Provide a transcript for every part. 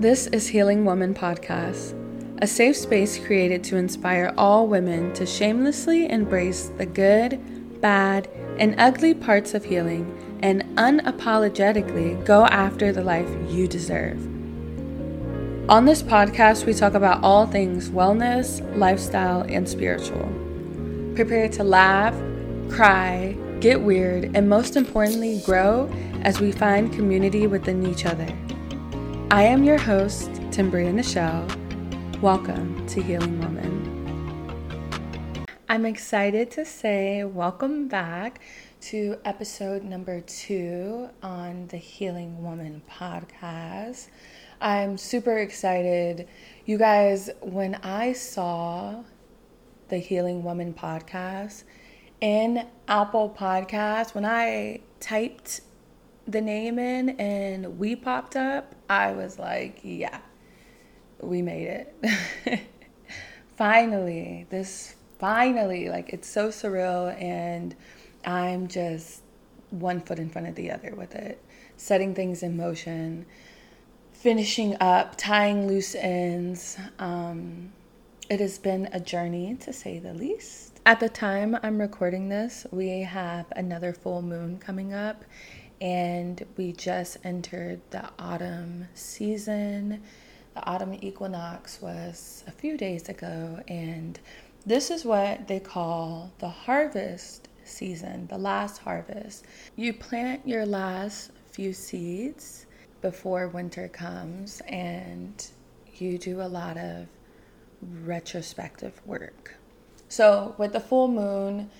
This is Healing Woman Podcast, a safe space created to inspire all women to shamelessly embrace the good, bad, and ugly parts of healing and unapologetically go after the life you deserve. On this podcast, we talk about all things wellness, lifestyle, and spiritual. Prepare to laugh, cry, get weird, and most importantly, grow as we find community within each other. I am your host, Tembria Nichelle. Welcome to Healing Woman. I'm excited to say welcome back to episode number two on the Healing Woman podcast. I'm super excited. You guys, when I saw the Healing Woman podcast in Apple Podcasts, when I typed the name in and we popped up, I was like, yeah, we made it. finally, this finally, like it's so surreal and I'm just one foot in front of the other with it, setting things in motion, finishing up, tying loose ends. Um, it has been a journey to say the least. At the time I'm recording this, we have another full moon coming up, and we just entered the autumn season. The autumn equinox was a few days ago, and this is what they call the harvest season, the last harvest. You plant your last few seeds before winter comes, and you do a lot of retrospective work. So, with the full moon,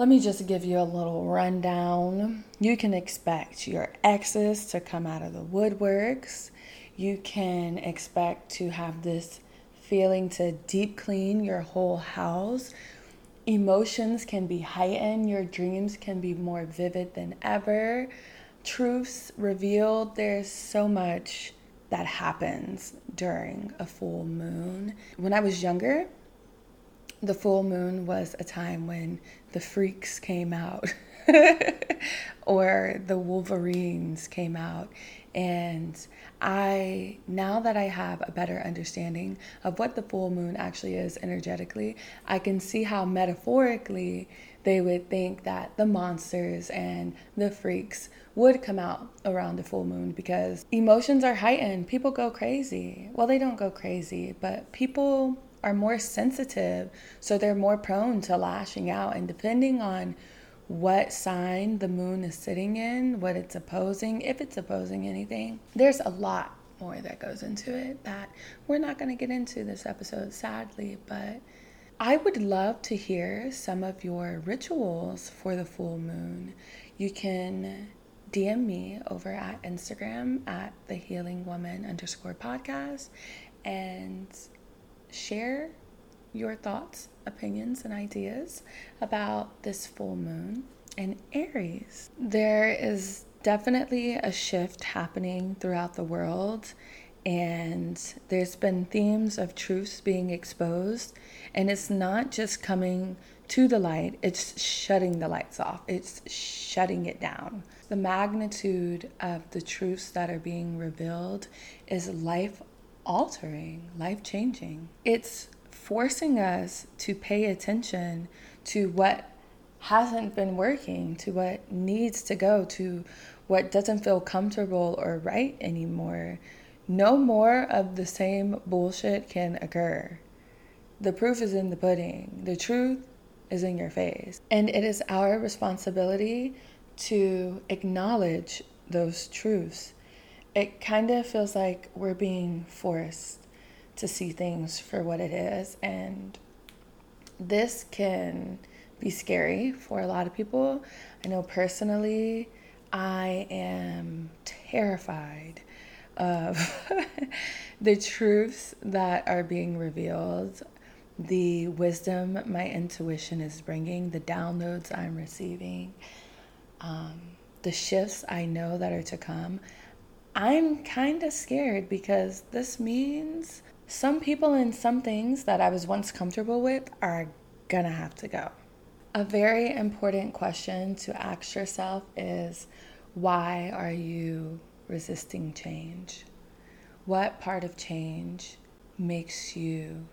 let me just give you a little rundown. You can expect your exes to come out of the woodworks. You can expect to have this feeling to deep clean your whole house. Emotions can be heightened, your dreams can be more vivid than ever. Truths revealed, there's so much that happens during a full moon. When I was younger, the full moon was a time when the freaks came out or the wolverines came out. And i now that i have a better understanding of what the full moon actually is energetically i can see how metaphorically they would think that the monsters and the freaks would come out around the full moon because emotions are heightened. People go crazy. Well they don't go crazy but people are more sensitive, so they're more prone to lashing out. And depending on what sign the moon is sitting in, what it's opposing, if it's opposing anything, there's a lot more that goes into it that we're not going to get into this episode, sadly. But I would love to hear some of your rituals for the full moon. You can DM me over at Instagram at the healing woman underscore podcast and share your thoughts, opinions, and ideas about this full moon in Aries. There is definitely a shift happening throughout the world, and there's been themes of truths being exposed, and it's not just coming to the light, it's shutting the lights off, it's shutting it down. The magnitude of the truths that are being revealed is life altering, life changing. It's forcing us to pay attention to what hasn't been working, to what needs to go, to what doesn't feel comfortable or right anymore. No more of the same bullshit can occur. The proof is in the pudding. The truth is in your face. And it is our responsibility to acknowledge those truths it kind of feels like we're being forced to see things for what it is. And this can be scary for a lot of people. I know personally, I am terrified of the truths that are being revealed, the wisdom my intuition is bringing, the downloads I'm receiving, um, the shifts I know that are to come. I'm kind of scared because this means some people and some things that I was once comfortable with are gonna have to go. A very important question to ask yourself is why are you resisting change? what part of change makes you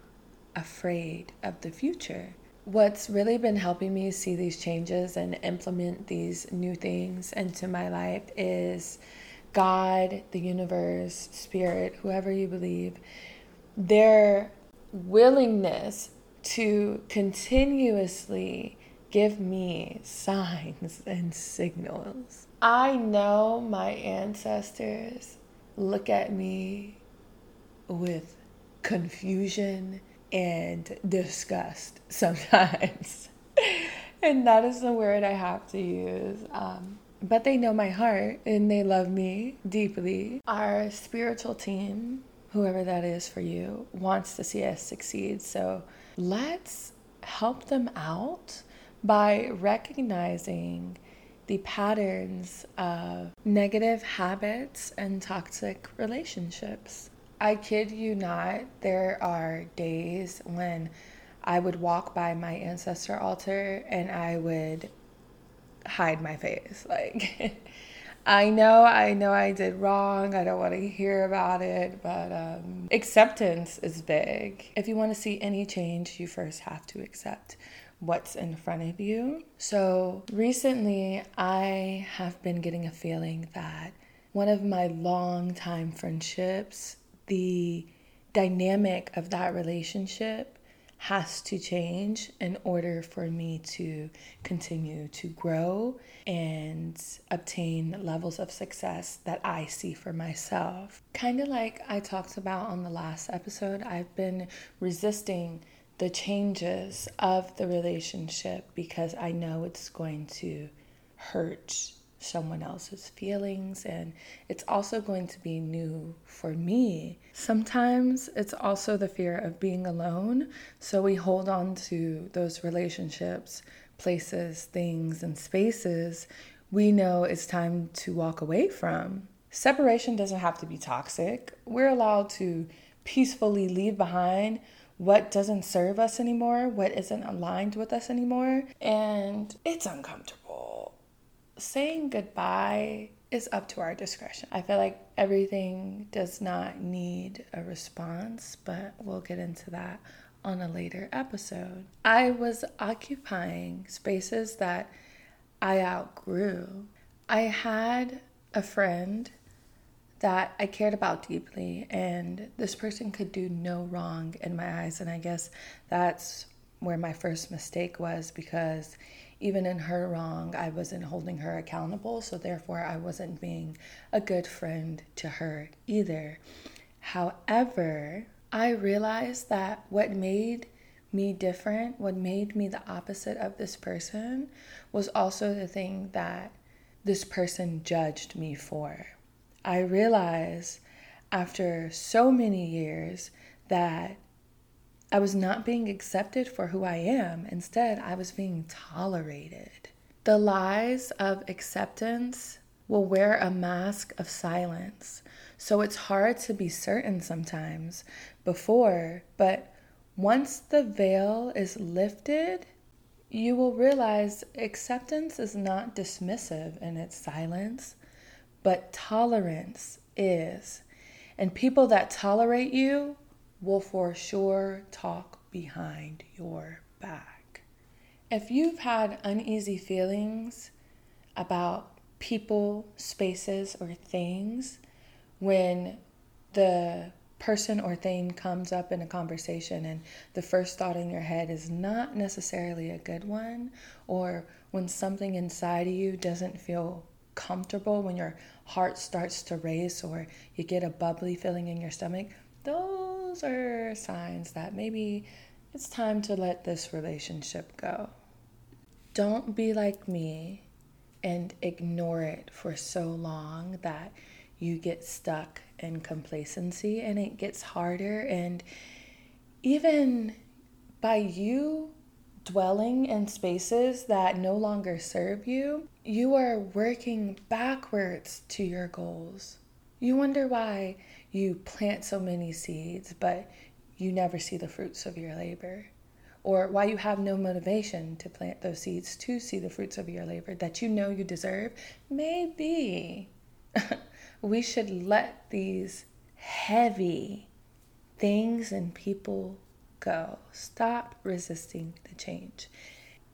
afraid of the future? What's really been helping me see these changes and implement these new things into my life is God, the universe, spirit, whoever you believe, their willingness to continuously give me signs and signals. I know my ancestors look at me with confusion and disgust sometimes. and that is the word I have to use. Um, but they know my heart and they love me deeply. Our spiritual team, whoever that is for you, wants to see us succeed. So let's help them out by recognizing the patterns of negative habits and toxic relationships. I kid you not, there are days when I would walk by my ancestor altar and I would hide my face. Like, I know, I know I did wrong. I don't want to hear about it, but um, acceptance is big. If you want to see any change, you first have to accept what's in front of you. So recently, I have been getting a feeling that one of my long time friendships, the dynamic of that relationship has to change in order for me to continue to grow and obtain levels of success that I see for myself. Kind of like I talked about on the last episode, I've been resisting the changes of the relationship because I know it's going to hurt someone else's feelings and it's also going to be new for me. Sometimes it's also the fear of being alone, so we hold on to those relationships, places, things, and spaces we know it's time to walk away from. Separation doesn't have to be toxic. We're allowed to peacefully leave behind what doesn't serve us anymore, what isn't aligned with us anymore, and it's uncomfortable saying goodbye is up to our discretion. I feel like everything does not need a response, but we'll get into that on a later episode. I was occupying spaces that I outgrew. I had a friend that I cared about deeply, and this person could do no wrong in my eyes. And I guess that's where my first mistake was because even in her wrong, I wasn't holding her accountable. So therefore, I wasn't being a good friend to her either. However, I realized that what made me different, what made me the opposite of this person, was also the thing that this person judged me for. I realized after so many years that I was not being accepted for who I am. Instead, I was being tolerated. The lies of acceptance will wear a mask of silence. So it's hard to be certain sometimes before, but once the veil is lifted, you will realize acceptance is not dismissive in its silence, but tolerance is. And people that tolerate you will for sure talk behind your back. If you've had uneasy feelings about people, spaces, or things when the person or thing comes up in a conversation and the first thought in your head is not necessarily a good one, or when something inside of you doesn't feel comfortable, when your heart starts to race or you get a bubbly feeling in your stomach, those are signs that maybe it's time to let this relationship go. Don't be like me and ignore it for so long that you get stuck in complacency and it gets harder. And even by you dwelling in spaces that no longer serve you, you are working backwards to your goals. You wonder why you plant so many seeds, but you never see the fruits of your labor. Or why you have no motivation to plant those seeds to see the fruits of your labor that you know you deserve. Maybe we should let these heavy things and people go. Stop resisting the change.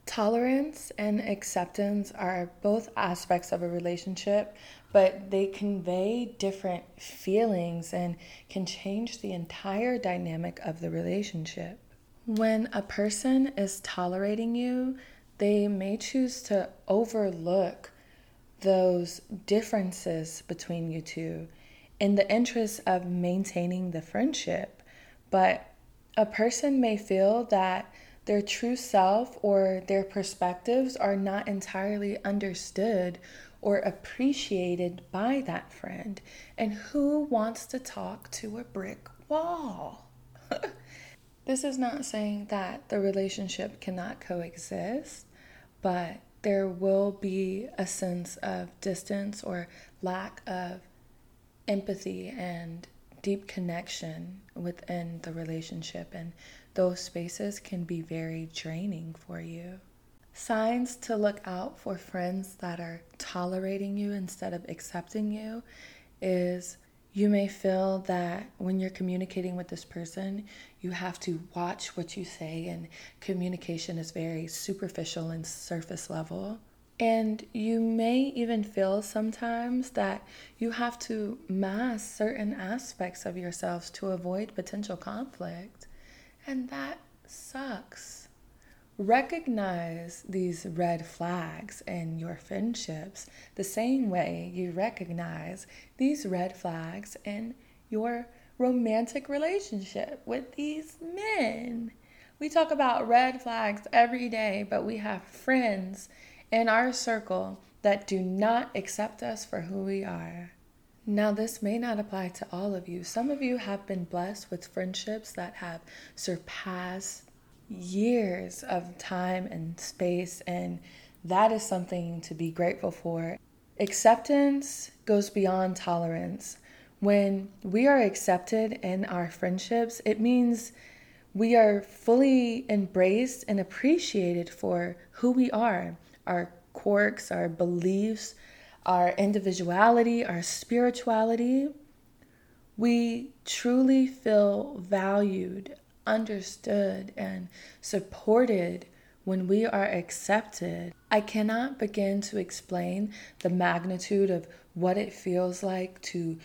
Tolerance and acceptance are both aspects of a relationship, but they convey different feelings and can change the entire dynamic of the relationship. When a person is tolerating you, they may choose to overlook those differences between you two in the interest of maintaining the friendship. But a person may feel that their true self or their perspectives are not entirely understood or appreciated by that friend. And who wants to talk to a brick wall? This is not saying that the relationship cannot coexist, but there will be a sense of distance or lack of empathy and deep connection within the relationship, and those spaces can be very draining for you. Signs to look out for friends that are tolerating you instead of accepting you is you may feel that when you're communicating with this person, you have to watch what you say, and communication is very superficial and surface level. And you may even feel sometimes that you have to mask certain aspects of yourselves to avoid potential conflict. And that sucks recognize these red flags in your friendships the same way you recognize these red flags in your romantic relationship with these men. We talk about red flags every day, but we have friends in our circle that do not accept us for who we are. Now, this may not apply to all of you. Some of you have been blessed with friendships that have surpassed years of time and space, and that is something to be grateful for. Acceptance goes beyond tolerance. When we are accepted in our friendships, it means we are fully embraced and appreciated for who we are our quirks, our beliefs, our individuality, our spirituality. We truly feel valued, understood and supported when we are accepted. I cannot begin to explain the magnitude of what it feels like to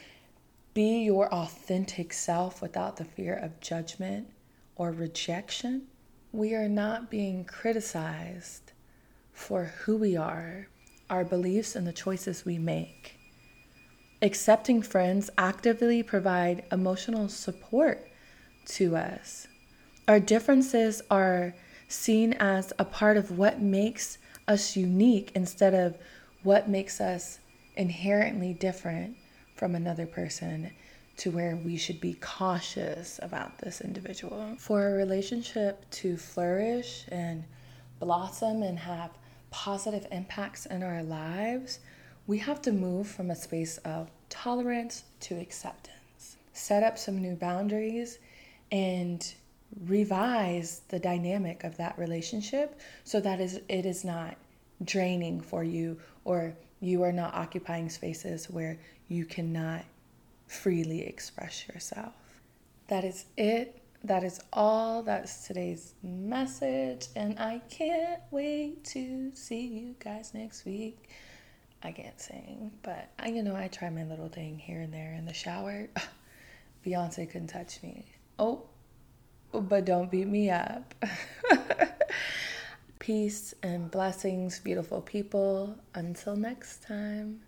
be your authentic self without the fear of judgment or rejection. We are not being criticized for who we are, our beliefs, and the choices we make. Accepting friends actively provide emotional support to us. Our differences are seen as a part of what makes us unique instead of what makes us inherently different from another person to where we should be cautious about this individual. For a relationship to flourish and blossom and have positive impacts in our lives, we have to move from a space of tolerance to acceptance. Set up some new boundaries and revise the dynamic of that relationship so that is it is not draining for you or you are not occupying spaces where you cannot freely express yourself. That is it. That is all. That's today's message. And I can't wait to see you guys next week. I can't sing, but I, you know, I try my little thing here and there in the shower. Beyonce couldn't touch me. Oh, but don't beat me up. Peace and blessings, beautiful people. Until next time.